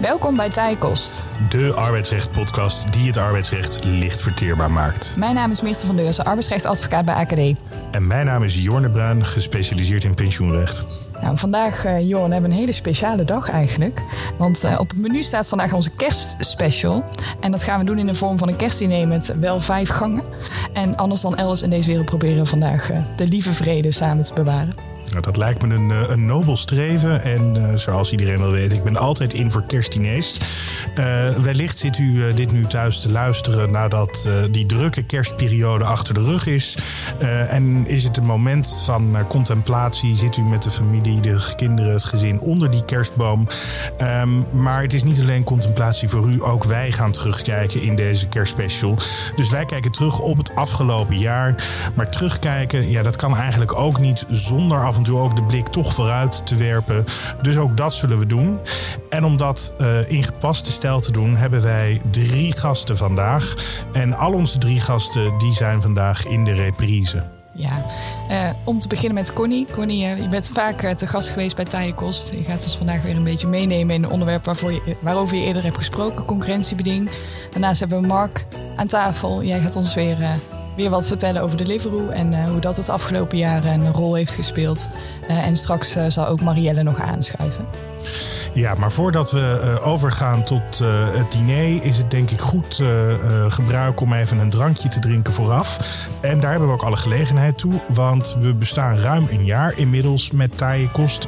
Welkom bij Tijkost. De arbeidsrecht-podcast die het arbeidsrecht licht verteerbaar maakt. Mijn naam is Meerte van Deurzen, arbeidsrechtadvocaat bij AKD. En mijn naam is Jorne Bruin, gespecialiseerd in pensioenrecht. Nou, vandaag, uh, Jorn, hebben we een hele speciale dag eigenlijk. Want uh, op het menu staat vandaag onze kerstspecial. En dat gaan we doen in de vorm van een kerstdiner met wel vijf gangen. En anders dan elders in deze wereld proberen we vandaag uh, de lieve vrede samen te bewaren. Nou, dat lijkt me een, een nobel streven. En uh, zoals iedereen wel weet, ik ben altijd in voor kerstdiners. Uh, wellicht zit u dit nu thuis te luisteren nadat die drukke kerstperiode achter de rug is. en is het een moment van contemplatie? Zit u met de familie, de kinderen, het gezin onder die kerstboom? Um, maar het is niet alleen contemplatie voor u. Ook wij gaan terugkijken in deze kerstspecial. Dus wij kijken terug op het afgelopen jaar. Maar terugkijken, ja, dat kan eigenlijk ook niet zonder af en ook de blik toch vooruit te werpen. Dus ook dat zullen we doen. En om dat uh, in gepaste stijl te doen, hebben wij drie gasten vandaag. En al onze drie gasten die zijn vandaag in de reprise. Ja, uh, om te beginnen met Connie. Connie, uh, je bent vaak te gast geweest bij Taaienkost. Je gaat ons vandaag weer een beetje meenemen in een onderwerp waarvoor je, waarover je eerder hebt gesproken, concurrentiebeding. Daarnaast hebben we Mark aan tafel. Jij gaat ons weer weer wat vertellen over de Deliveroo en uh, hoe dat het afgelopen jaren een rol heeft gespeeld. Uh, en straks uh, zal ook Marielle nog aanschuiven. Ja, maar voordat we uh, overgaan tot uh, het diner, is het denk ik goed uh, gebruik om even een drankje te drinken vooraf. En daar hebben we ook alle gelegenheid toe, want we bestaan ruim een jaar inmiddels met taaie kost.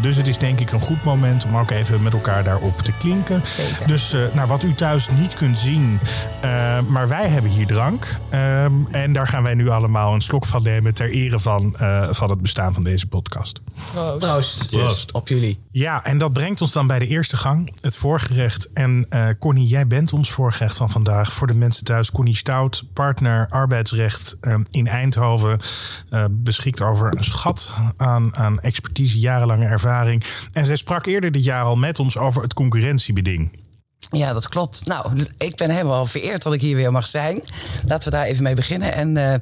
dus het is denk ik een goed moment om ook even met elkaar daarop te klinken. Zeker. Dus nou, wat u thuis niet kunt zien, maar wij hebben hier drank. Um, en daar gaan wij nu allemaal een slok van nemen ter ere van, van het bestaan van deze podcast. Proost. Proost. Proost. Op jullie. Ja, en dat brengt ons dan bij de eerste gang, het voorgerecht. En uh, Connie, jij bent ons voorgerecht van vandaag. Voor de mensen thuis, Connie Stout, partner arbeidsrecht uh, in Eindhoven. Uh, beschikt over een schat aan, aan expertise, jarenlange ervaring. En zij sprak eerder dit jaar al met ons over het concurrentiebeding. Ja, dat klopt. Nou, ik ben helemaal vereerd dat ik hier weer mag zijn. Laten we daar even mee beginnen. En uh,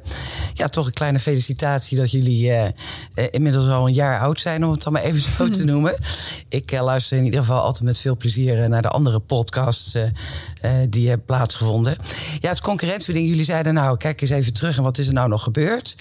ja, toch een kleine felicitatie dat jullie uh, inmiddels al een jaar oud zijn, om het dan maar even zo te noemen. Ik luister in ieder geval altijd met veel plezier naar de andere podcasts die hebben plaatsgevonden. Ja, het concurrentiebeding. Jullie zeiden nou, kijk eens even terug en wat is er nou nog gebeurd?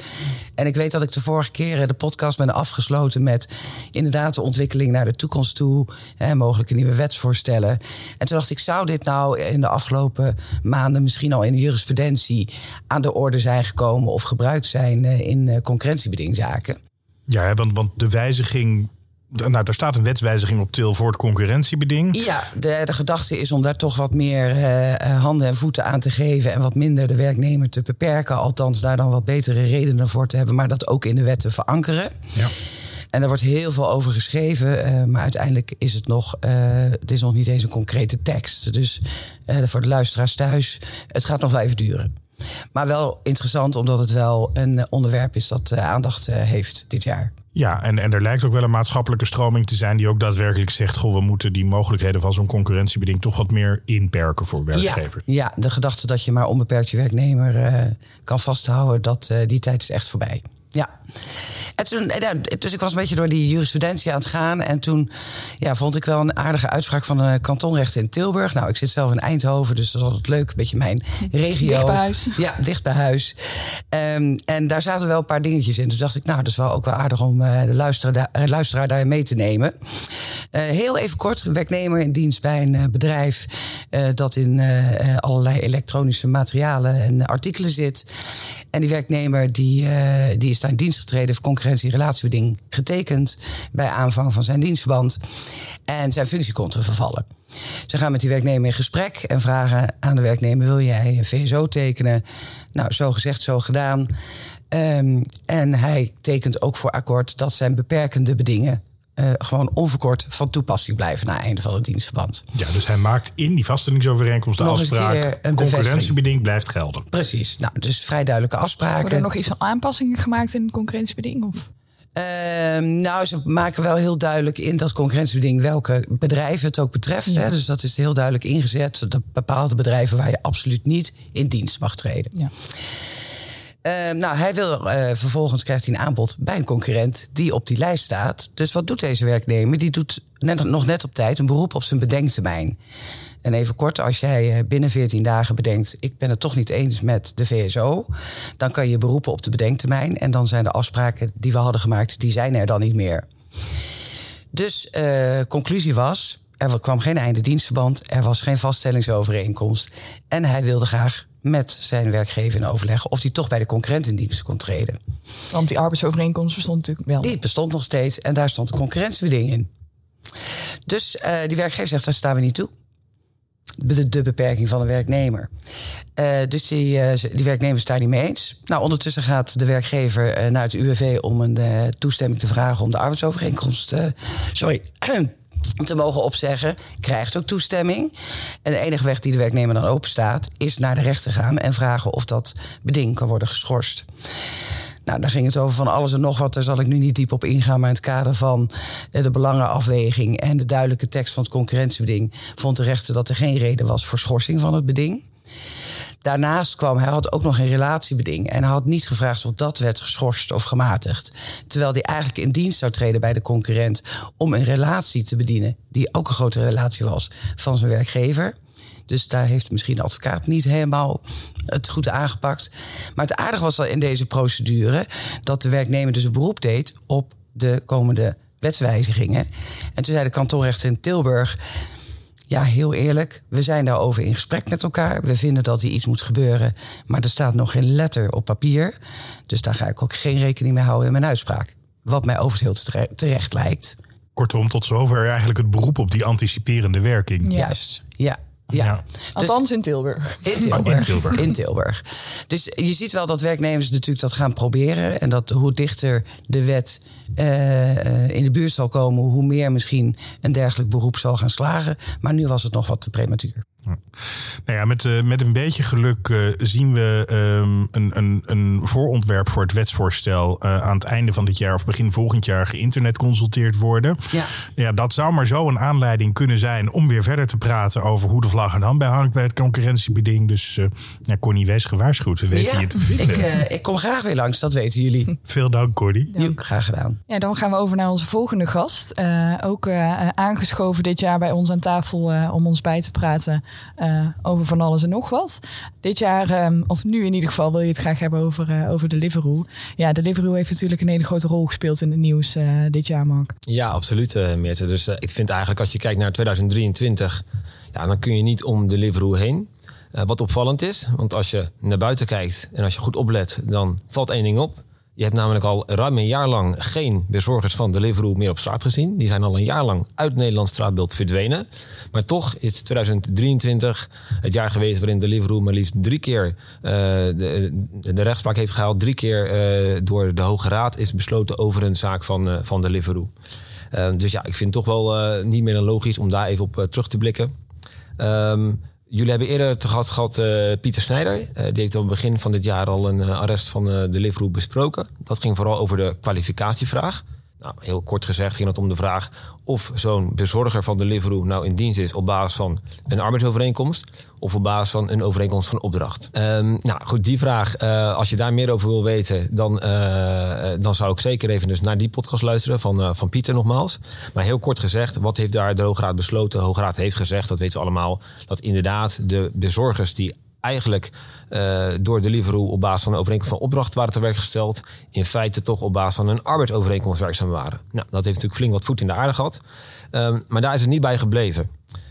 En ik weet dat ik de vorige keer de podcast ben afgesloten met inderdaad de ontwikkeling naar de toekomst toe. mogelijke nieuwe wetsvoorstellen. En toen dacht ik, zou dit nou in de afgelopen maanden misschien al in de jurisprudentie aan de orde zijn gekomen of gebruikt zijn in concurrentiebedingzaken? Ja, want, want de wijziging nou, daar staat een wetswijziging op til voor het concurrentiebeding. Ja, de, de gedachte is om daar toch wat meer uh, handen en voeten aan te geven en wat minder de werknemer te beperken. Althans, daar dan wat betere redenen voor te hebben, maar dat ook in de wet te verankeren. Ja. En er wordt heel veel over geschreven, uh, maar uiteindelijk is het nog, uh, het is nog niet eens een concrete tekst. Dus uh, voor de luisteraars thuis, het gaat nog wel even duren. Maar wel interessant, omdat het wel een onderwerp is dat aandacht heeft dit jaar. Ja, en, en er lijkt ook wel een maatschappelijke stroming te zijn die ook daadwerkelijk zegt: goh, we moeten die mogelijkheden van zo'n concurrentiebeding toch wat meer inperken voor werkgevers. Ja, ja de gedachte dat je maar onbeperkt je werknemer kan vasthouden, dat, die tijd is echt voorbij. Ja. En toen, dus ik was een beetje door die jurisprudentie aan het gaan. En toen ja, vond ik wel een aardige uitspraak van de kantonrechter in Tilburg. Nou, ik zit zelf in Eindhoven, dus dat is altijd leuk. Een beetje mijn regio. Dicht bij huis. Ja, dicht bij huis. Um, en daar zaten wel een paar dingetjes in. Dus dacht ik, nou, dat is wel ook wel aardig om uh, de luisteraar, daar, luisteraar daar mee te nemen. Uh, heel even kort, een werknemer in dienst bij een bedrijf dat in allerlei elektronische materialen en artikelen zit. En die werknemer die, die is daar in dienst getreden voor concurrentie-relatiebeding getekend bij aanvang van zijn dienstverband. En zijn functie komt te vervallen. Ze gaan met die werknemer in gesprek en vragen aan de werknemer: wil jij een VSO tekenen? Nou, zo gezegd, zo gedaan. Um, en hij tekent ook voor akkoord dat zijn beperkende bedingen uh, gewoon onverkort van toepassing blijven na het einde van het dienstverband. Ja, dus hij maakt in die vaststellingsovereenkomst de nog afspraak... concurrentiebeding blijft gelden. Precies, nou, dus vrij duidelijke afspraken. Worden er nog iets van aanpassingen gemaakt in concurrentiebeding? Of? Uh, nou, ze maken wel heel duidelijk in dat concurrentiebeding welke bedrijven het ook betreft. Ja. Hè? Dus dat is heel duidelijk ingezet. Dat bepaalde bedrijven waar je absoluut niet in dienst mag treden. Ja. Uh, nou, hij wil, uh, vervolgens krijgt hij een aanbod bij een concurrent die op die lijst staat. Dus wat doet deze werknemer? Die doet net, nog net op tijd een beroep op zijn bedenktermijn. En even kort, als jij binnen 14 dagen bedenkt: ik ben het toch niet eens met de VSO, dan kan je beroepen op de bedenktermijn. En dan zijn de afspraken die we hadden gemaakt, die zijn er dan niet meer. Dus uh, conclusie was: er kwam geen einde dienstverband, er was geen vaststellingsovereenkomst. En hij wilde graag met zijn werkgever in overleg of hij toch bij de concurrent in dienst kon treden. Want die arbeidsovereenkomst bestond natuurlijk wel. Die bestond nog steeds en daar stond de concurrentiebeding in. Dus uh, die werkgever zegt, daar staan we niet toe. De, de beperking van de werknemer. Uh, dus die, uh, die werknemer is daar niet mee eens. Nou, ondertussen gaat de werkgever naar het UWV om een toestemming te vragen om de arbeidsovereenkomst. sorry te mogen opzeggen, krijgt ook toestemming. En de enige weg die de werknemer dan open staat, is naar de rechter gaan en vragen of dat beding kan worden geschorst. Nou, daar ging het over van alles en nog wat. Daar zal ik nu niet diep op ingaan. Maar in het kader van eh, de belangenafweging en de duidelijke tekst van het concurrentiebeding vond de rechter dat er geen reden was voor schorsing van het beding. Daarnaast kwam, hij had ook nog een relatiebeding. En hij had niet gevraagd of dat werd geschorst of gematigd. Terwijl hij eigenlijk in dienst zou treden bij de concurrent om een relatie te bedienen, die ook een grote relatie was van zijn werkgever. Dus daar heeft misschien de advocaat niet helemaal het goed aangepakt. Maar het aardige was wel in deze procedure dat de werknemer dus een beroep deed op de komende wetswijzigingen. En toen zei de kantonrechter in Tilburg. Ja, heel eerlijk, we zijn daarover in gesprek met elkaar. We vinden dat er iets moet gebeuren, maar er staat nog geen letter op papier. Dus daar ga ik ook geen rekening mee houden in mijn uitspraak. Wat mij overigens heel terecht lijkt. Kortom, tot zover eigenlijk het beroep op die anticiperende werking. Juist, ja. Ja. Althans in Tilburg. In Tilburg. in Tilburg. In Tilburg. Dus je ziet wel dat werknemers natuurlijk dat gaan proberen. En dat hoe dichter de wet uh, in de buurt zal komen, hoe meer misschien een dergelijk beroep zal gaan slagen. Maar nu was het nog wat te prematuur. Nou ja, met, uh, met een beetje geluk uh, zien we um, een, een, een voorontwerp voor het wetsvoorstel uh, aan het einde van dit jaar of begin volgend jaar geïnternet consulteerd worden. Ja. ja, dat zou maar zo een aanleiding kunnen zijn om weer verder te praten over hoe de vlag er dan bij hangt bij het concurrentiebeding. Dus ja, Connie, wees gewaarschuwd. We weten ja, je te vinden. Ik, ik kom graag weer langs, dat weten jullie. Veel dank, Connie. Ja, graag gedaan. Ja, dan gaan we over naar onze volgende gast. ook aangeschoven dit jaar bij ons aan tafel om ons bij te praten. Uh, over van alles en nog wat. Dit jaar, um, of nu in ieder geval, wil je het graag hebben over, uh, over Deliveroo. Ja, Deliveroo heeft natuurlijk een hele grote rol gespeeld in het nieuws uh, dit jaar, Mark. Ja, absoluut, Meerte. Dus ik vind eigenlijk als je kijkt naar 2023, ja, dan kun je niet om Deliveroo heen. wat opvallend is, want als je naar buiten kijkt en als je goed oplet, dan valt één ding op. Je hebt namelijk al ruim een jaar lang geen bezorgers van Deliveroo meer op straat gezien. Die zijn al een jaar lang uit Nederlands straatbeeld verdwenen. Maar toch is 2023 het jaar geweest waarin Deliveroo maar liefst drie keer uh, de, de, rechtspraak heeft gehaald. Drie keer uh, door de Hoge Raad is besloten over een zaak van, uh, van Deliveroo. dus ja, ik vind het toch wel niet meer dan logisch om daar even op terug te blikken. Um, Jullie hebben eerder te gehad uh, Pieter Snijder. Uh, die heeft het begin van dit jaar al een uh, arrest van de Deliveroo besproken. Dat ging vooral over de kwalificatievraag. Nou, heel kort gezegd ging het om de vraag of zo'n bezorger van Deliveroo nou in dienst is op basis van een arbeidsovereenkomst of op basis van een overeenkomst van opdracht. Um, nou goed, die vraag, uh, als je daar meer over wil weten, dan, uh, dan zou ik zeker even dus naar die podcast luisteren van, uh, van Pieter nogmaals. Maar heel kort gezegd, wat heeft daar de Hoge Raad besloten? De Hoge Raad heeft gezegd, dat weten we allemaal, dat inderdaad de bezorgers die eigenlijk uh, door Deliveroo op basis van een overeenkomst van opdracht waren te werk gesteld. In feite toch op basis van een arbeidsovereenkomst werkzaam waren. Nou, dat heeft natuurlijk flink wat voet in de aarde gehad. Um, maar daar is het niet bij gebleven.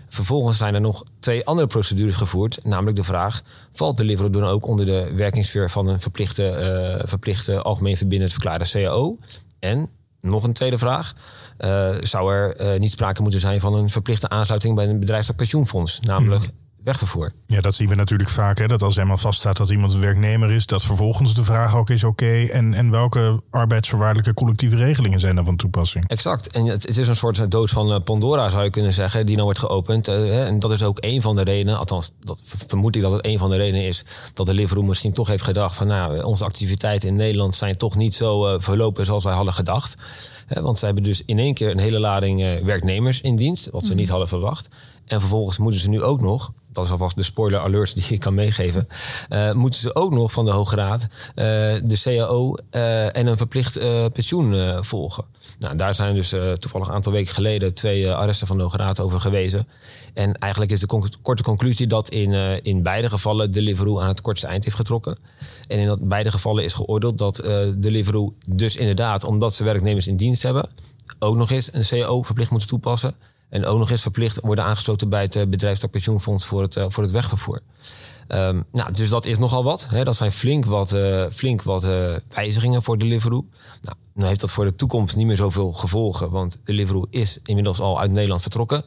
Vervolgens zijn er nog twee andere procedures gevoerd. Namelijk de vraag: valt Deliveroo dan ook onder de werkingssfeer van een verplichte, uh, verplichte algemeen verbindend verklaarde CAO? En nog een tweede vraag. Uh, zou er niet sprake moeten zijn van een verplichte aansluiting bij een bedrijf- of pensioenfonds? Namelijk hmm wegvervoer. Ja, dat zien we natuurlijk vaak. Hè? Dat als helemaal vaststaat dat iemand een werknemer is, dat vervolgens de vraag ook is: oké, en, en welke arbeidsvoorwaardelijke collectieve regelingen zijn dan van toepassing? Exact. En het, het is een soort doos van eh, Pandora, zou je kunnen zeggen, die nou wordt geopend. Uh, en dat is ook een van de redenen, althans, dat vermoed ik dat het een van de redenen is, dat de Deliveroo misschien toch heeft gedacht: van nou, onze activiteiten in Nederland zijn toch niet zo uh, verlopen zoals wij hadden gedacht. want ze hebben dus in één keer een hele lading werknemers in dienst, wat ze mm. niet hadden verwacht. En vervolgens moeten ze nu ook nog, dat is alvast de spoiler alert die ik kan meegeven, uh, moeten ze ook nog van de Hoge Raad uh, de CAO uh, en een verplicht pensioen volgen. Nou, daar zijn dus toevallig een aantal weken geleden twee arresten van de Hoge Raad over gewezen. En eigenlijk is de korte conclusie dat in, in beide gevallen Deliveroo aan het kortste eind heeft getrokken. En in dat beide gevallen is geoordeeld dat Deliveroo dus inderdaad, omdat ze werknemers in dienst hebben, ook nog eens een CAO verplicht moeten toepassen. En ook nog eens verplicht worden aangesloten bij het bedrijfstak pensioenfonds voor het, voor het wegvervoer. Um, nou, dus dat is nogal wat. Hè. Dat zijn flink wat, uh, flink wat uh, wijzigingen voor Deliveroo. Nou, nu heeft dat voor de toekomst niet meer zoveel gevolgen. Want Deliveroo is inmiddels al uit Nederland vertrokken.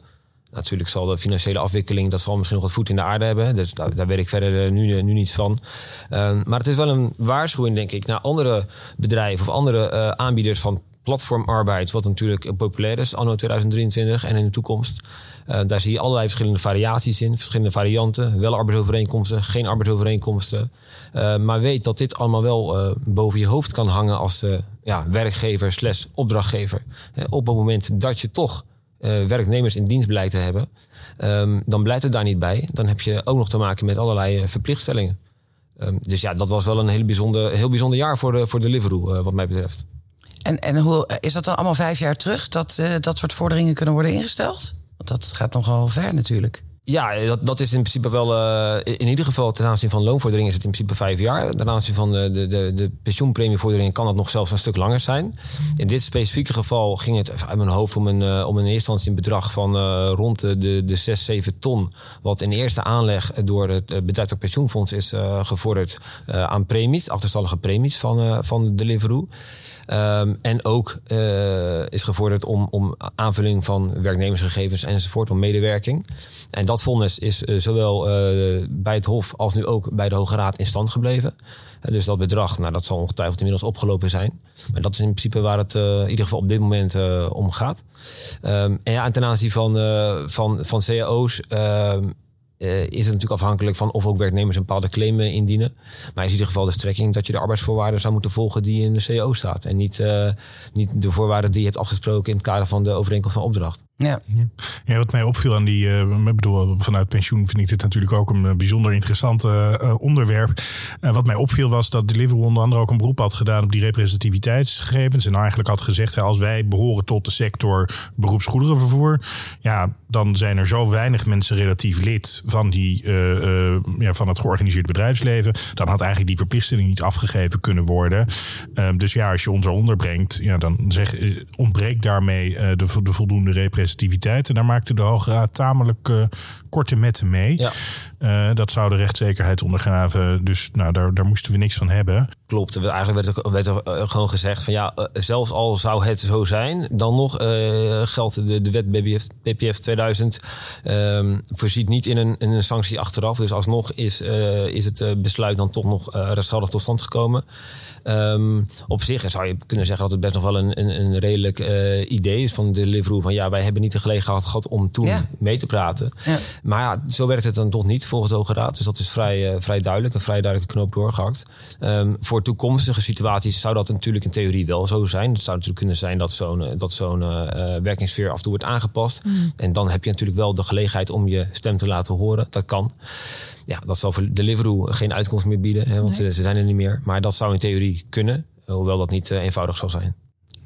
Natuurlijk zal de financiële afwikkeling, dat zal misschien nog wat voet in de aarde hebben. Dus daar, weet ik verder uh, nu, nu niets van. Um, maar het is wel een waarschuwing, denk ik, naar andere bedrijven of andere aanbieders van platformarbeid. Wat natuurlijk populair is anno 2023 en in de toekomst. Uh, daar zie je allerlei verschillende variaties in, verschillende varianten. Wel arbeidsovereenkomsten, geen arbeidsovereenkomsten. Uh, maar weet dat dit allemaal wel uh, boven je hoofd kan hangen als ja, werkgever slash opdrachtgever. op het moment dat je toch werknemers in dienst blijkt te hebben, um, dan blijft het daar niet bij. Dan heb je ook nog te maken met allerlei verplichtstellingen. Um, dus ja, dat was wel een heel bijzonder, heel bijzonder jaar voor, de, voor Deliveroo, wat mij betreft. En, en hoe, is dat dan allemaal vijf jaar terug dat dat soort vorderingen kunnen worden ingesteld? Want dat gaat nogal ver natuurlijk. Ja, dat, dat is in principe wel. Uh, in ieder geval ten aanzien van loonvordering is het in principe vijf jaar. Ten aanzien van de, de, de, de pensioenpremievordering kan dat nog zelfs een stuk langer zijn. In dit specifieke geval ging het uit mijn hoofd om een, uh, om een eerste instantie bedrag van rond de, de 6, 7 ton. Wat in eerste aanleg door het bedrijfelijk pensioenfonds is gevorderd aan premies, achterstallige premies van, van Deliveroo. Um, en ook is gevorderd om, om aanvulling van werknemersgegevens enzovoort, om medewerking. En dat vonnis is uh, zowel uh, bij het Hof als nu ook bij de Hoge Raad in stand gebleven. dus dat bedrag, nou, dat zal ongetwijfeld inmiddels opgelopen zijn. Maar dat is in principe waar het in ieder geval op dit moment om gaat. Um, en ja, en ten aanzien van, van, van cao's ehm, is het natuurlijk afhankelijk van of ook werknemers een bepaalde claim indienen. Maar is in ieder geval de strekking dat je de arbeidsvoorwaarden zou moeten volgen die in de CEO staat. En niet, niet de voorwaarden die je hebt afgesproken in het kader van de overeenkomst van opdracht. Ja. ja, wat mij opviel aan die, uh, bedoel, vanuit pensioen vind ik dit natuurlijk ook een bijzonder interessant uh, onderwerp. Wat mij opviel was dat Deliveroo onder andere ook een beroep had gedaan op die representativiteitsgegevens. En eigenlijk had gezegd, als wij behoren tot de sector beroepsgoederenvervoer, ja, dan zijn er zo weinig mensen relatief lid van, die, ja, van het georganiseerde bedrijfsleven. Dan had eigenlijk die verplichting niet afgegeven kunnen worden. Dus ja, als je ons eronder brengt, ja, dan zeg, ontbreekt daarmee de, de voldoende representativiteit representativiteit. En daar maakte de Hoge Raad tamelijk uh, korte metten mee. Ja. Uh, dat zou de rechtszekerheid ondergraven. Dus nou, daar, daar moesten we niks van hebben. Klopt. Eigenlijk werd er, werd er uh, gewoon gezegd van ja, zelfs al zou het zo zijn, dan nog geldt de, de wet BPF, BPF 2000 um, voorziet niet in een, in een sanctie achteraf. Dus alsnog is, is het besluit dan toch nog rechtsgeldig tot stand gekomen. Um, op zich zou je kunnen zeggen dat het best nog wel een, een, een redelijk idee is van de Deliveroo. Van ja, wij hebben niet de gelegenheid gehad om toen ja. mee te praten. Ja. Maar ja, zo werkt het dan toch niet volgens de Hoge Raad. Dus dat is vrij, uh, vrij duidelijk, een vrij duidelijke knoop doorgehakt. Um, voor toekomstige situaties zou dat natuurlijk in theorie wel zo zijn. Het zou natuurlijk kunnen zijn dat zo'n eh, dat zo'n uh, werkingssfeer af en toe wordt aangepast. Mm. En dan heb je natuurlijk wel de gelegenheid om je stem te laten horen. Dat kan. Ja, dat zal voor Deliveroo geen uitkomst meer bieden, hè, want nee. ze zijn er niet meer. Maar dat zou in theorie kunnen, hoewel dat niet uh, eenvoudig zal zijn.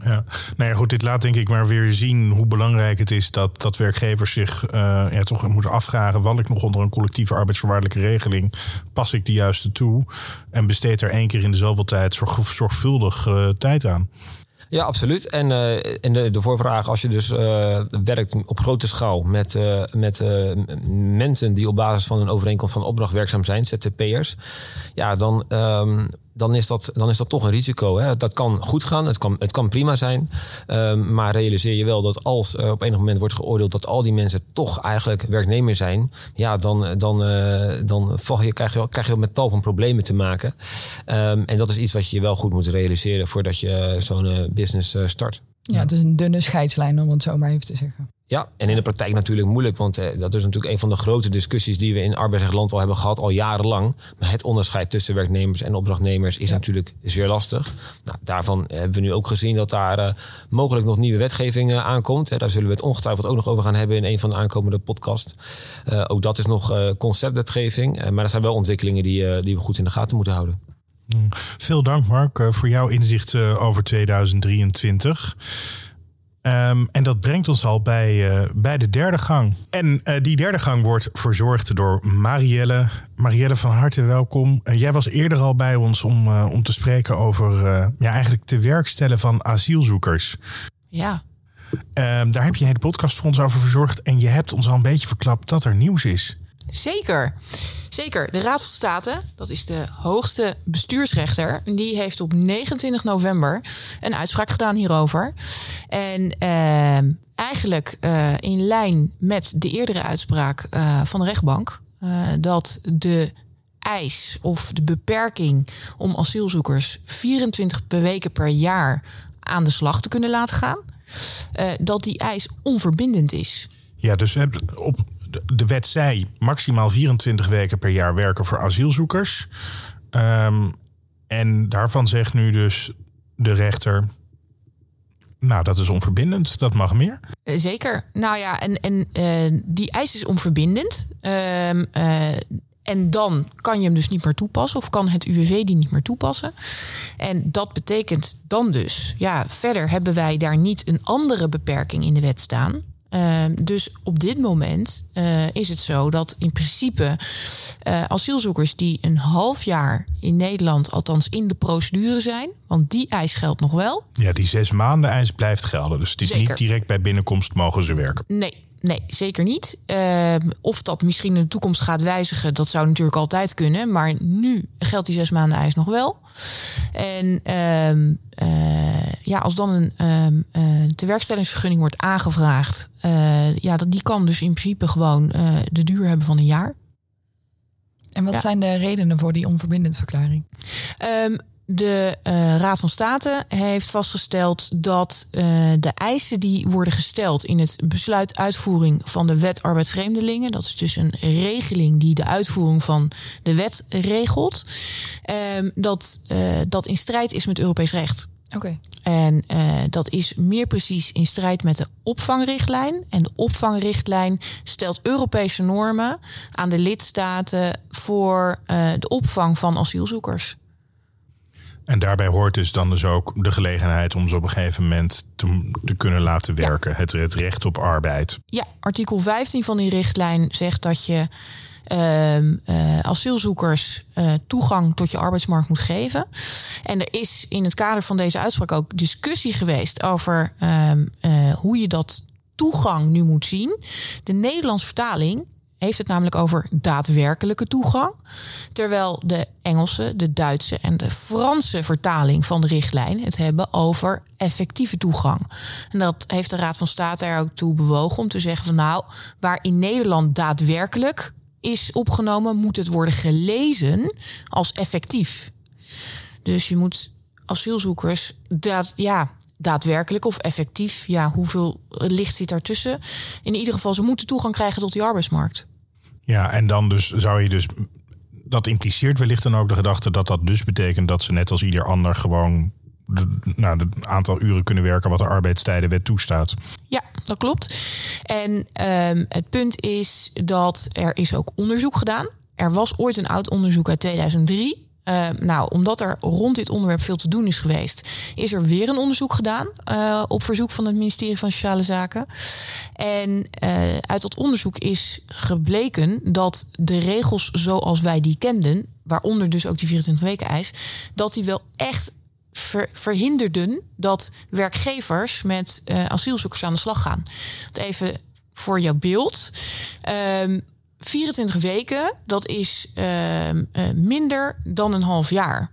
Ja, nou ja, goed, dit laat denk ik maar weer zien hoe belangrijk het is dat, dat werkgevers zich uh, ja, toch moeten afvragen: wat ik nog onder een collectieve arbeidsvoorwaardelijke regeling pas ik de juiste toe en besteed er één keer in de zoveel tijd zorg, zorgvuldig uh, tijd aan. Ja, absoluut. En, uh, en de, de voorvraag, als je dus werkt op grote schaal met, met mensen die op basis van een overeenkomst van opdracht werkzaam zijn, ZZP'ers, ja, dan um, dan is dat, dan is dat toch een risico. Hè? Dat kan goed gaan, het kan, het kan prima zijn. Um, maar realiseer je wel dat als er op enig moment wordt geoordeeld dat al die mensen toch eigenlijk werknemer zijn, ja, dan, dan, uh, dan je, krijg, je, krijg je met tal van problemen te maken. Um, en dat is iets wat je wel goed moet realiseren voordat je zo'n uh, business start. Ja, het is een dunne scheidslijn om het zo maar even te zeggen. Ja, en in de praktijk natuurlijk moeilijk, want eh, dat is natuurlijk een van de grote discussies die we in arbeidsrechtland al hebben gehad, al jarenlang. Maar het onderscheid tussen werknemers en opdrachtnemers is natuurlijk zeer lastig. Nou, daarvan hebben we nu ook gezien dat daar eh, mogelijk nog nieuwe wetgeving eh, aankomt. Daar zullen we het ongetwijfeld ook nog over gaan hebben in een van de aankomende podcasts. Eh, ook dat is nog eh, conceptwetgeving, eh, maar dat zijn wel ontwikkelingen die, eh, die we goed in de gaten moeten houden. Veel dank, Mark, eh, voor jouw inzicht eh, over 2023. Ehm, en dat brengt ons al bij, eh, bij de derde gang. En die derde gang wordt verzorgd door Marielle. Marielle, van harte welkom. Jij was eerder al bij ons om, om te spreken over ja, eigenlijk te werkstellen van asielzoekers. Ja, Ehm, daar heb je een hele podcast voor ons over verzorgd. En je hebt ons al een beetje verklapt dat er nieuws is. Zeker. Zeker. De Raad van State, dat is de hoogste bestuursrechter, die heeft op 29 november een uitspraak gedaan hierover. En ehm, eigenlijk eh, in lijn met de eerdere uitspraak eh, van de rechtbank, eh, dat de eis of de beperking om asielzoekers 24 weken per jaar aan de slag te kunnen laten gaan, dat die eis onverbindend is. Ja, dus op de- wet zei maximaal 24 weken per jaar werken voor asielzoekers. Ehm, en daarvan zegt nu dus de rechter. Nou, dat is onverbindend, dat mag meer. Eh, Zeker. Nou ja, en, en eh, die eis is onverbindend. Ehm, eh, en dan kan je hem dus niet meer toepassen, of kan het UWV die niet meer toepassen. En dat betekent dan dus, ja, verder hebben wij daar niet een andere beperking in de wet staan. Ehm, dus op dit moment eh, is het zo dat in principe eh, asielzoekers die een half jaar in Nederland, althans in de procedure zijn, want die eis geldt nog wel, Ja, die zes maanden eis blijft gelden. Dus het is Zeker. niet direct bij binnenkomst mogen ze werken. Nee, nee, zeker niet. Ehm, of dat misschien in de toekomst gaat wijzigen, dat zou natuurlijk altijd kunnen. Maar nu geldt die zes maanden eis nog wel. En ehm, eh, ja, als dan een ehm, eh, tewerkstellingsvergunning wordt aangevraagd, eh, ja, dat, die kan dus in principe gewoon de duur hebben van een jaar. En wat Ja. zijn de redenen voor die onverbindend verklaring? De eh, Raad van State heeft vastgesteld dat eh, de eisen die worden gesteld in het besluit uitvoering van de wet arbeid vreemdelingen, dat is dus een regeling die de uitvoering van de wet regelt, ehm, dat eh, dat in strijd is met Europees recht. Oké. En eh, dat is meer precies in strijd met de opvangrichtlijn. En de opvangrichtlijn stelt Europese normen aan de lidstaten voor de opvang van asielzoekers. En daarbij hoort dus dan dus ook de gelegenheid om ze op een gegeven moment te, te kunnen laten werken. Het, het recht op arbeid. Ja, artikel 15 van die richtlijn zegt dat je ehm, eh, asielzoekers eh, toegang tot je arbeidsmarkt moet geven. En er is in het kader van deze uitspraak ook discussie geweest over ehm, eh, hoe je dat toegang nu moet zien. De Nederlandse vertaling heeft het namelijk over daadwerkelijke toegang. Terwijl de Engelse, de Duitse en de Franse vertaling van de richtlijn het hebben over effectieve toegang. En dat heeft de Raad van State er ook toe bewogen om te zeggen van nou, waar in Nederland daadwerkelijk is opgenomen, moet het worden gelezen als effectief. Dus je moet asielzoekers daad, ja, daadwerkelijk of effectief, ja, hoeveel licht zit daartussen? In ieder geval, ze moeten toegang krijgen tot die arbeidsmarkt. Ja, en dan dus zou je dus. Dat impliceert wellicht dan ook de gedachte dat dat dus betekent dat ze net als ieder ander gewoon. De, nou, het aantal uren kunnen werken wat de arbeidstijdenwet toestaat. Ja, dat klopt. En ehm, het punt is dat er is ook onderzoek gedaan. Er was ooit een oud onderzoek uit 2003. Ehm, nou, omdat er rond dit onderwerp veel te doen is geweest, is er weer een onderzoek gedaan eh, op verzoek van het ministerie van Sociale Zaken. En eh, uit dat onderzoek is gebleken dat de regels zoals wij die kenden, waaronder dus ook die 24 weken eis, dat die wel echt ver- verhinderden dat werkgevers met eh, asielzoekers aan de slag gaan. Even voor jouw beeld. Ehm 24 weken, dat is ehm, eh, minder dan een half jaar.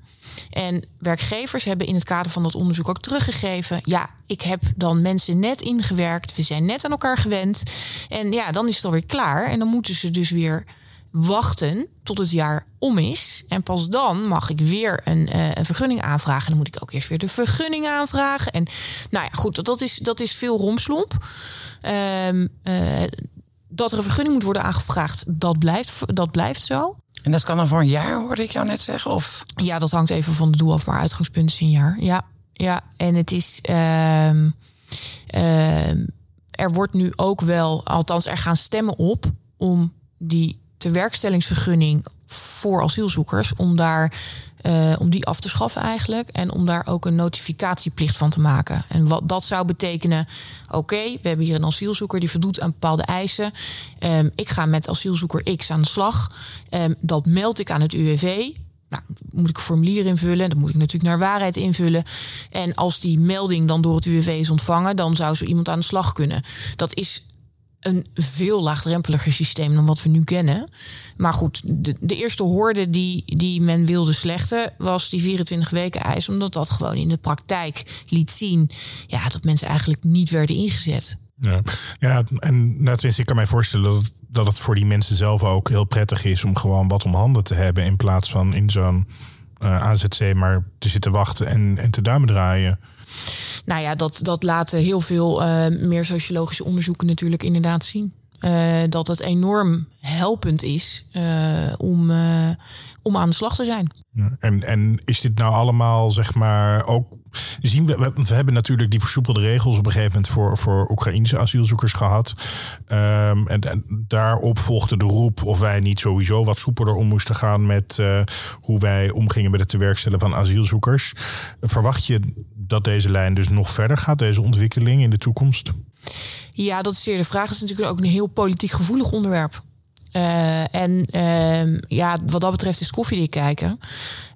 En werkgevers hebben in het kader van dat onderzoek ook teruggegeven. Ja, ik heb dan mensen net ingewerkt. We zijn net aan elkaar gewend. En ja, dan is het alweer klaar. En dan moeten ze dus weer wachten tot het jaar om is. En pas dan mag ik weer een, uh, een vergunning aanvragen. En dan moet ik ook eerst weer de vergunning aanvragen. En nou ja, goed, dat is, dat is veel romslomp. Um, dat er een vergunning moet worden aangevraagd, dat blijft, dat blijft zo. En dat kan dan voor een jaar, hoorde ik jou net zeggen? Of? Ja, dat hangt even van de doel af, maar uitgangspunt is een jaar. Ja, ja. en het is. Uh, er wordt nu ook wel, althans, er gaan stemmen op om die tewerkstellingsvergunning voor asielzoekers, om daar uh, om die af te schaffen eigenlijk. En om daar ook een notificatieplicht van te maken. En wat dat zou betekenen, oké, we hebben hier een asielzoeker die voldoet aan bepaalde eisen. Um, ik ga met asielzoeker X aan de slag. Um, dat meld ik aan het UWV. Nou, moet ik een formulier invullen. Dan moet ik natuurlijk naar waarheid invullen. En als die melding dan door het UWV is ontvangen, dan zou zo iemand aan de slag kunnen. Dat is een veel laagdrempeliger systeem dan wat we nu kennen. Maar goed, de, de eerste hoorde die, die men wilde slechten was die 24 weken eis. Omdat dat gewoon in de praktijk liet zien ja, dat mensen eigenlijk niet werden ingezet. Ja, ja en nou, ik kan mij voorstellen dat dat het voor die mensen zelf ook heel prettig is om gewoon wat om handen te hebben. In plaats van in zo'n uh, eh, AZC maar te zitten wachten en, en te duimen draaien. Nou ja, dat, dat laten heel veel uh, meer sociologische onderzoeken natuurlijk inderdaad zien. Uh, dat het enorm helpend is uh, om, om aan de slag te zijn. Ja, en, en is dit nou allemaal, zeg maar, ook zien we, want we hebben natuurlijk die versoepelde regels op een gegeven moment voor, voor Oekraïnse asielzoekers gehad. Um, en, en, daarop volgde de roep of wij niet sowieso wat soepeler om moesten gaan met uh, hoe wij omgingen met het tewerkstellen van asielzoekers. Verwacht je dat deze lijn dus nog verder gaat, deze ontwikkeling in de toekomst? Ja, dat is zeer de vraag. Het is natuurlijk ook een heel politiek gevoelig onderwerp. Uh, en uh, ja, wat dat betreft is koffiedik kijken.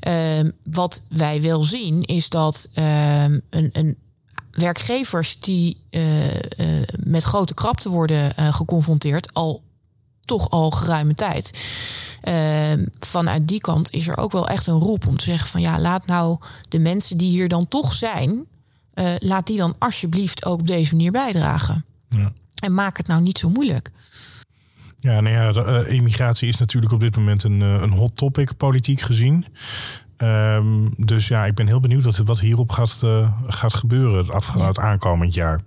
Uh, wat wij wel zien is dat ehm, een, een werkgevers die eh, eh, met grote krapte worden geconfronteerd, al toch al geruime tijd. vanuit die kant is er ook wel echt een roep om te zeggen van ja, laat nou de mensen die hier dan toch zijn, laat die dan alsjeblieft ook op deze manier bijdragen. Ja. En maak het nou niet zo moeilijk. Ja, nou ja, uh, immigratie is natuurlijk op dit moment een, uh, een hot topic, politiek gezien. Um, dus ja, ik ben heel benieuwd wat, wat hierop gaat, uh, gaat gebeuren het, af, ja. het aankomend jaar.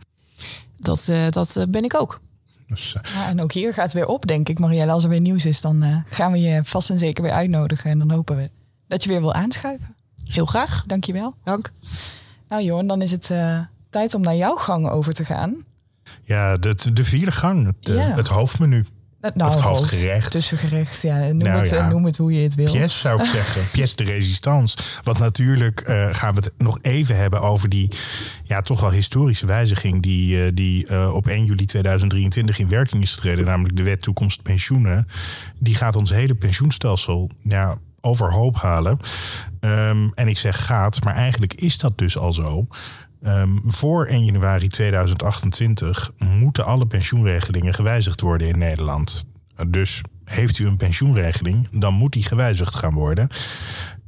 Dat, dat ben ik ook. Dus, ja, en ook hier gaat het weer op, denk ik, Marielle. Als er weer nieuws is, dan gaan we je vast en zeker weer uitnodigen. En dan hopen we dat je weer wil aanschuiven. Heel graag. Dankjewel. Dank. Nou Johan, dan is het tijd om naar jouw gang over te gaan. Ja, de, de vierde gang, het, ja. het hoofdmenu. Nou, of het hoofdgerecht. Tussengerecht, ja. Noem, nou, het, ja. noem het hoe je het wil. Pièce zou ik zeggen. Pièce de résistance. Want natuurlijk uh, gaan we het nog even hebben over die ja, toch wel historische wijziging... die, uh, die uh, op 1 juli 2023 in werking is getreden. Namelijk de wet toekomst pensioenen. Die gaat ons hele pensioenstelsel ja, overhoop halen. Um, en ik zeg gaat, maar eigenlijk is dat dus al zo... Um, voor 1 januari 2028 moeten alle pensioenregelingen gewijzigd worden in Nederland. Dus heeft u een pensioenregeling, dan moet die gewijzigd gaan worden.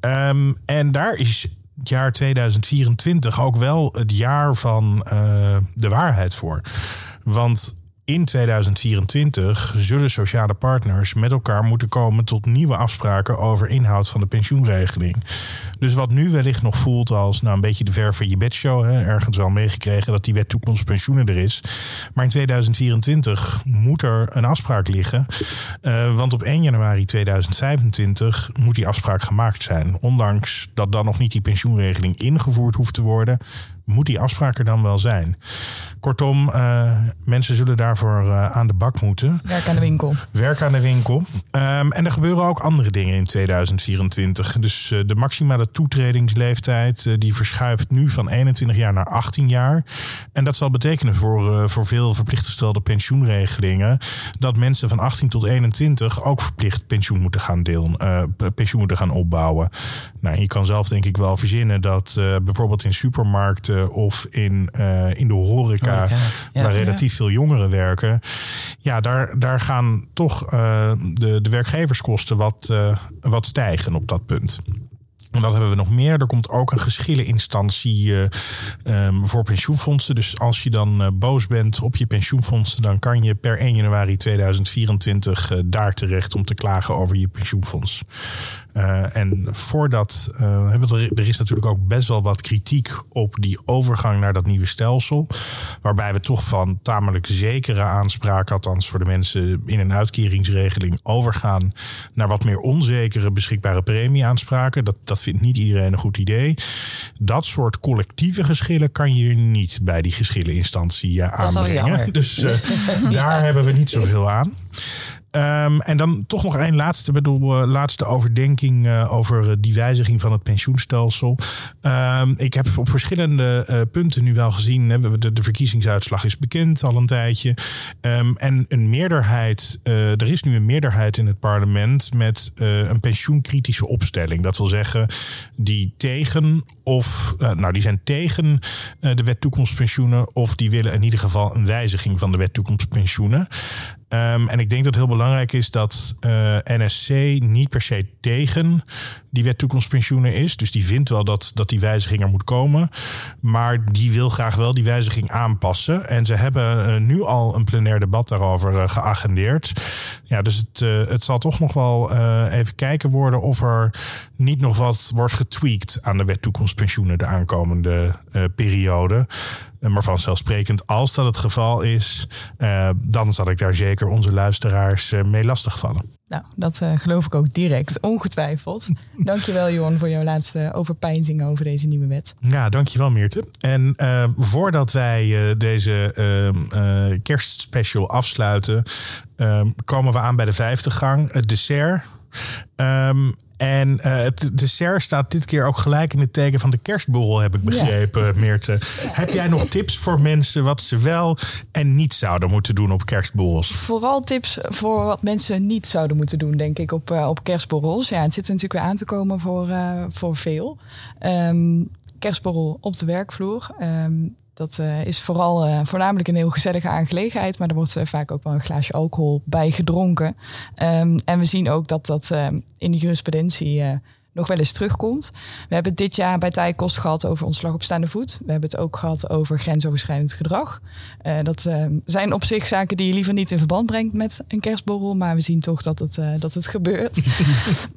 Um, en daar is het jaar 2024 ook wel het jaar van uh, de waarheid voor. Want in 2024 zullen sociale partners met elkaar moeten komen tot nieuwe afspraken over inhoud van de pensioenregeling. Dus wat nu wellicht nog voelt als nou, een beetje de ver van je bedshow, hè, ergens al meegekregen dat die wet toekomstpensioenen er is. Maar in 2024 moet er een afspraak liggen. Uh, want op 1 januari 2025 moet die afspraak gemaakt zijn. Ondanks dat dan nog niet die pensioenregeling ingevoerd hoeft te worden, moet die afspraak er dan wel zijn. Kortom, uh, mensen zullen daarvoor uh, aan de bak moeten. Werk aan de winkel. Werk aan de winkel. Um, en er gebeuren ook andere dingen in 2024. Dus uh, de maximale toetredingsleeftijd die verschuift nu van 21 jaar naar 18 jaar. En dat zal betekenen voor, voor veel verplicht gestelde pensioenregelingen dat mensen van 18 tot 21 ook verplicht pensioen moeten gaan delen, pensioen moeten gaan opbouwen. Nou, je kan zelf denk ik wel verzinnen dat bijvoorbeeld in supermarkten of in, uh, in de horeca, horeca ja. waar relatief veel jongeren werken. Ja, daar, daar gaan toch uh, de, de werkgeverskosten wat, wat stijgen op dat punt. En wat hebben we nog meer? Er komt ook een geschilleninstantie uh, voor pensioenfondsen. Dus als je dan uh, boos bent op je pensioenfondsen, dan kan je per 1 januari 2024 uh, daar terecht om te klagen over je pensioenfonds. En voordat, uh, er is natuurlijk ook best wel wat kritiek op die overgang naar dat nieuwe stelsel. Waarbij we toch van tamelijk zekere aanspraak, althans voor de mensen in een uitkeringsregeling, overgaan naar wat meer onzekere beschikbare premieaanspraken. Dat, dat vindt niet iedereen een goed idee. Dat soort collectieve geschillen kan je niet bij die geschilleninstantie uh, aanbrengen. Dus daar hebben we niet zoveel aan. Um, en dan toch nog één laatste, bedoel, uh, laatste overdenking uh, over uh, die wijziging van het pensioenstelsel. Um, ik heb op verschillende punten nu wel gezien. Hè, de, de, verkiezingsuitslag is bekend al een tijdje. Um, en een meerderheid, er is nu een meerderheid in het parlement met een pensioenkritische opstelling. Dat wil zeggen, die tegen of, nou, die zijn tegen de wet toekomstpensioenen. Of die willen in ieder geval een wijziging van de wet toekomstpensioenen. Um, en ik denk dat het heel belangrijk is dat uh, NSC niet per se tegen die wet toekomstpensioenen is. Dus die vindt wel dat, dat die wijziging er moet komen. Maar die wil graag wel die wijziging aanpassen. En ze hebben uh, nu al een plenair debat daarover uh, geagendeerd. Ja, dus het, het zal toch nog wel even kijken worden of er niet nog wat wordt getweakt aan de wet toekomstpensioenen de aankomende periode. Maar vanzelfsprekend, als dat het geval is, dan zal ik daar zeker onze luisteraars mee lastigvallen. Nou, dat uh, geloof ik ook direct, ongetwijfeld. dankjewel Johan voor jouw laatste overpeinzing over deze nieuwe wet. Ja, dankjewel Meerte. En voordat wij deze ehm, kerstspecial afsluiten, ehm, komen we aan bij de vijfde gang, het dessert. Um, en uh, het dessert staat dit keer ook gelijk in het teken van de kerstborrel, heb ik begrepen, ja. Meerte. Heb jij nog tips voor mensen wat ze wel en niet zouden moeten doen op kerstborrels? Vooral tips voor wat mensen niet zouden moeten doen, denk ik, op, uh, op kerstborrels. Ja, het zit er natuurlijk weer aan te komen voor, uh, voor veel. Um, kerstborrel op de werkvloer. Um, dat uh, is vooral uh, voornamelijk een heel gezellige aangelegenheid, maar er wordt uh, vaak ook wel een glaasje alcohol bij gedronken. Um, en we zien ook dat dat in de jurisprudentie nog wel eens terugkomt. We hebben het dit jaar bij Tijkost gehad over ontslag op staande voet. We hebben het ook gehad over grensoverschrijdend gedrag. dat zijn op zich zaken die je liever niet in verband brengt met een kerstborrel, maar we zien toch dat het, dat het gebeurt.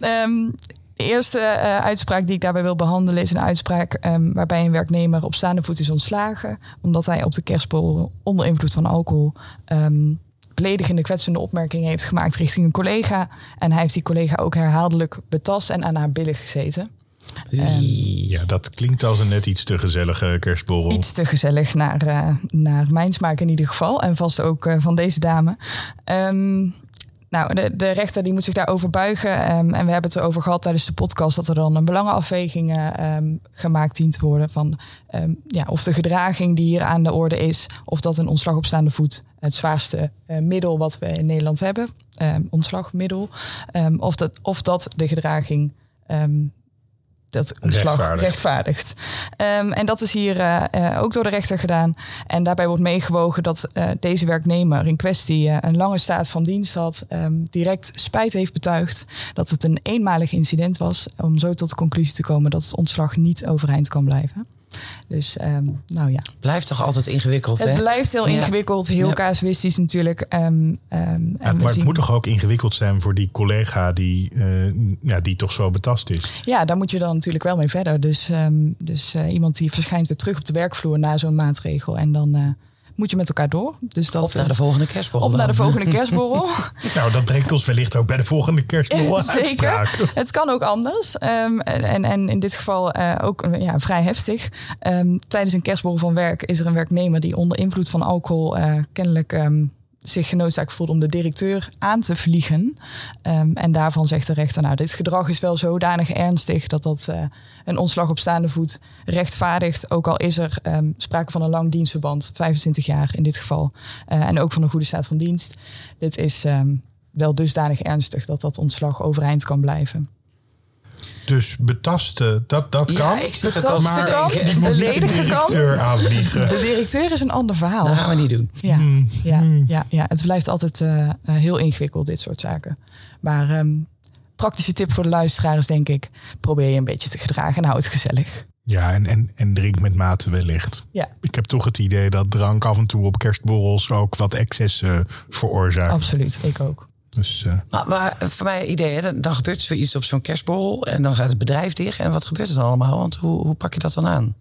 um, De eerste uh, uitspraak die ik daarbij wil behandelen is een uitspraak um, waarbij een werknemer op staande voet is ontslagen. Omdat hij op de kerstborrel onder invloed van alcohol um, beledigende, kwetsende opmerkingen heeft gemaakt richting een collega. En hij heeft die collega ook herhaaldelijk betast en aan haar billen gezeten. Um, ja, dat klinkt als een net iets te gezellige kerstborrel. Iets te gezellig naar, uh, naar mijn smaak in ieder geval. En vast ook uh, van deze dame. Um, nou, de, rechter die moet zich daarover buigen. Um, en we hebben het erover gehad tijdens de podcast dat er dan een belangenafweging um, gemaakt dient te worden van um, ja, of de gedraging die hier aan de orde is, of dat een ontslag op staande voet het zwaarste uh, middel wat we in Nederland hebben, ontslagmiddel, of, dat, of dat de gedraging dat ontslag rechtvaardigt. rechtvaardigt. Um, en dat is hier uh, uh, ook door de rechter gedaan. En daarbij wordt meegewogen dat uh, deze werknemer in kwestie een lange staat van dienst had, um, direct spijt heeft betuigd dat het een eenmalig incident was, om zo tot de conclusie te komen dat het ontslag niet overeind kan blijven. Dus um, nou ja. Blijft toch altijd ingewikkeld, het hè? Het blijft heel ingewikkeld, heel ja. casuïstisch natuurlijk. Um, um, en maar zien... het moet toch ook ingewikkeld zijn voor die collega die, uh, ja, die toch zo betast is? Ja, daar moet je dan natuurlijk wel mee verder. Dus, dus uh, iemand die verschijnt weer terug op de werkvloer na zo'n maatregel. En dan... Uh, moet je met elkaar door. Dus dat, op naar de volgende kerstborrel. Op naar de volgende kerstborrel. nou, dat brengt ons wellicht ook bij de volgende kerstborrel Zeker. Het kan ook anders. Um, en, en in dit geval uh, ook ja, vrij heftig. Um, tijdens een kerstborrel van werk is er een werknemer die onder invloed van alcohol uh, kennelijk... Um, zich genoodzaakt voelt om de directeur aan te vliegen. Um, en daarvan zegt de rechter, nou, dit gedrag is wel zodanig ernstig dat dat uh, een ontslag op staande voet rechtvaardigt. Ook al is er um, sprake van een lang dienstverband, 25 jaar in dit geval. Uh, en ook van een goede staat van dienst. Dit is um, wel dusdanig ernstig dat dat ontslag overeind kan blijven. Dus betasten, dat, dat kan. Ik zit ook maar kan. die moet niet de directeur kan. aanvliegen. De directeur is een ander verhaal. Dat gaan we niet doen. Ja, hmm. ja, ja, ja. het blijft altijd uh, heel ingewikkeld, dit soort zaken. Maar um, praktische tip voor de luisteraars, denk ik. Probeer je een beetje te gedragen en hou het gezellig. Ja, en, en, en drink met mate wellicht. Ja. Ik heb toch het idee dat drank af en toe op kerstborrels ook wat excessen veroorzaakt. Absoluut, ik ook. Dus, uh... maar, maar, voor mij idee, hè, dan gebeurt er zoiets op zo'n kerstborrel en dan gaat het bedrijf dicht. En wat gebeurt er dan allemaal? Want hoe, hoe pak je dat dan aan?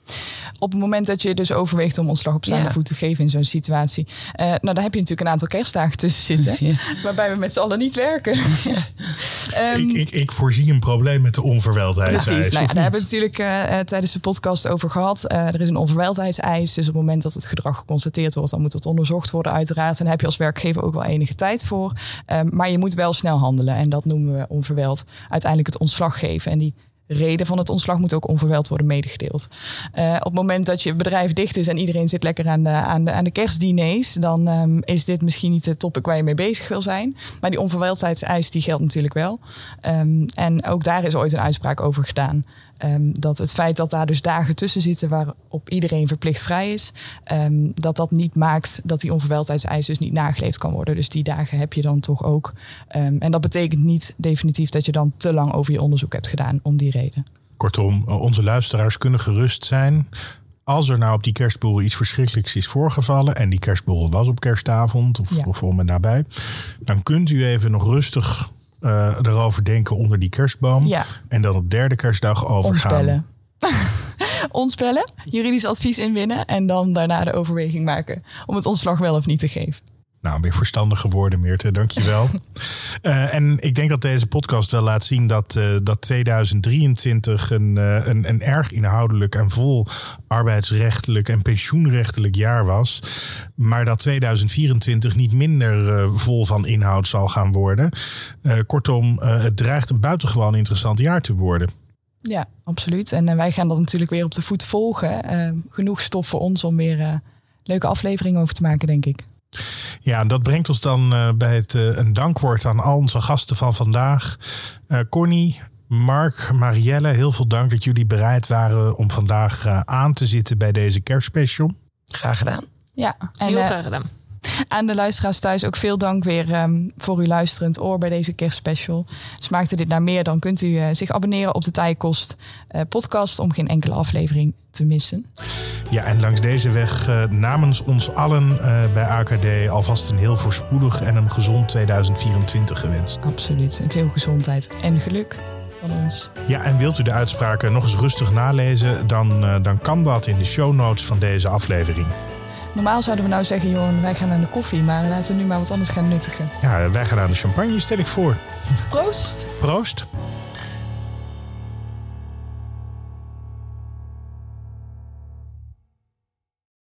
Op het moment dat je dus overweegt om ontslag op staande ja. voet te geven in zo'n situatie. Uh, nou, dan heb je natuurlijk een aantal kerstdagen tussen zitten. Ja. Waarbij we met z'n allen niet werken. Ja. um, ik, ik, ik, voorzie een probleem met de onverweldheidseis. Precies, nou, daar hebben we het natuurlijk uh, tijdens de podcast over gehad. er is een onverweldheidseis. Dus op het moment dat het gedrag geconstateerd wordt, dan moet het onderzocht worden uiteraard. En daar heb je als werkgever ook wel enige tijd voor. Um, maar je moet wel snel handelen. En dat noemen we onverweld uiteindelijk het ontslag geven. En die reden van het ontslag moet ook onverweld worden medegedeeld. Uh, op het moment dat je bedrijf dicht is en iedereen zit lekker aan de, aan de, aan de kerstdiners, dan um, is dit misschien niet de topic waar je mee bezig wil zijn. Maar die onverweldheidseis die geldt natuurlijk wel. Um, en ook daar is ooit een uitspraak over gedaan. Um, dat het feit dat daar dus dagen tussen zitten waarop iedereen verplicht vrij is, um, dat dat niet maakt dat die onverweldheidseis dus niet nageleefd kan worden. Dus die dagen heb je dan toch ook. Um, en dat betekent niet definitief dat je dan te lang over je onderzoek hebt gedaan om die reden. Kortom, onze luisteraars kunnen gerust zijn. Als er nou op die kerstborrel iets verschrikkelijks is voorgevallen... en die kerstborrel was op kerstavond of, ja. of om en nabij... dan kunt u even nog rustig uh, erover denken onder die kerstboom. Ja. En dan op derde kerstdag overgaan. Ontspellen. Ontspellen, juridisch advies inwinnen en dan daarna de overweging maken om het ontslag wel of niet te geven. Nou, weer verstandige woorden, Meerte. Dankjewel. uh, en ik denk dat deze podcast wel laat zien dat, uh, dat 2023 een, uh, een, een erg inhoudelijk en vol arbeidsrechtelijk en pensioenrechtelijk jaar was. Maar dat 2024 niet minder vol van inhoud zal gaan worden. kortom, het dreigt een buitengewoon interessant jaar te worden. Ja, absoluut. En wij gaan dat natuurlijk weer op de voet volgen. genoeg stof voor ons om weer leuke afleveringen over te maken, denk ik. Ja, dat brengt ons dan uh, bij het, uh, een dankwoord aan al onze gasten van vandaag. Uh, Connie, Mark, Marielle, heel veel dank dat jullie bereid waren om vandaag aan te zitten bij deze kerstspecial. Graag gedaan. Ja, en, heel graag gedaan. Aan de luisteraars thuis ook veel dank weer um, voor uw luisterend oor bij deze kerstspecial. Smaakte dit naar meer, dan kunt u zich abonneren op de Tijkost podcast om geen enkele aflevering te missen. Ja, en langs deze weg uh, namens ons allen uh, bij AKD alvast een heel voorspoedig en een gezond 2024 gewenst. Absoluut. En veel gezondheid en geluk van ons. Ja, en wilt u de uitspraken nog eens rustig nalezen, dan, uh, dan kan dat in de show notes van deze aflevering. Normaal zouden we nou zeggen, Johan, wij gaan aan de koffie, maar laten we nu maar wat anders gaan nuttigen. Ja, wij gaan aan de champagne, stel ik voor. Proost. Proost.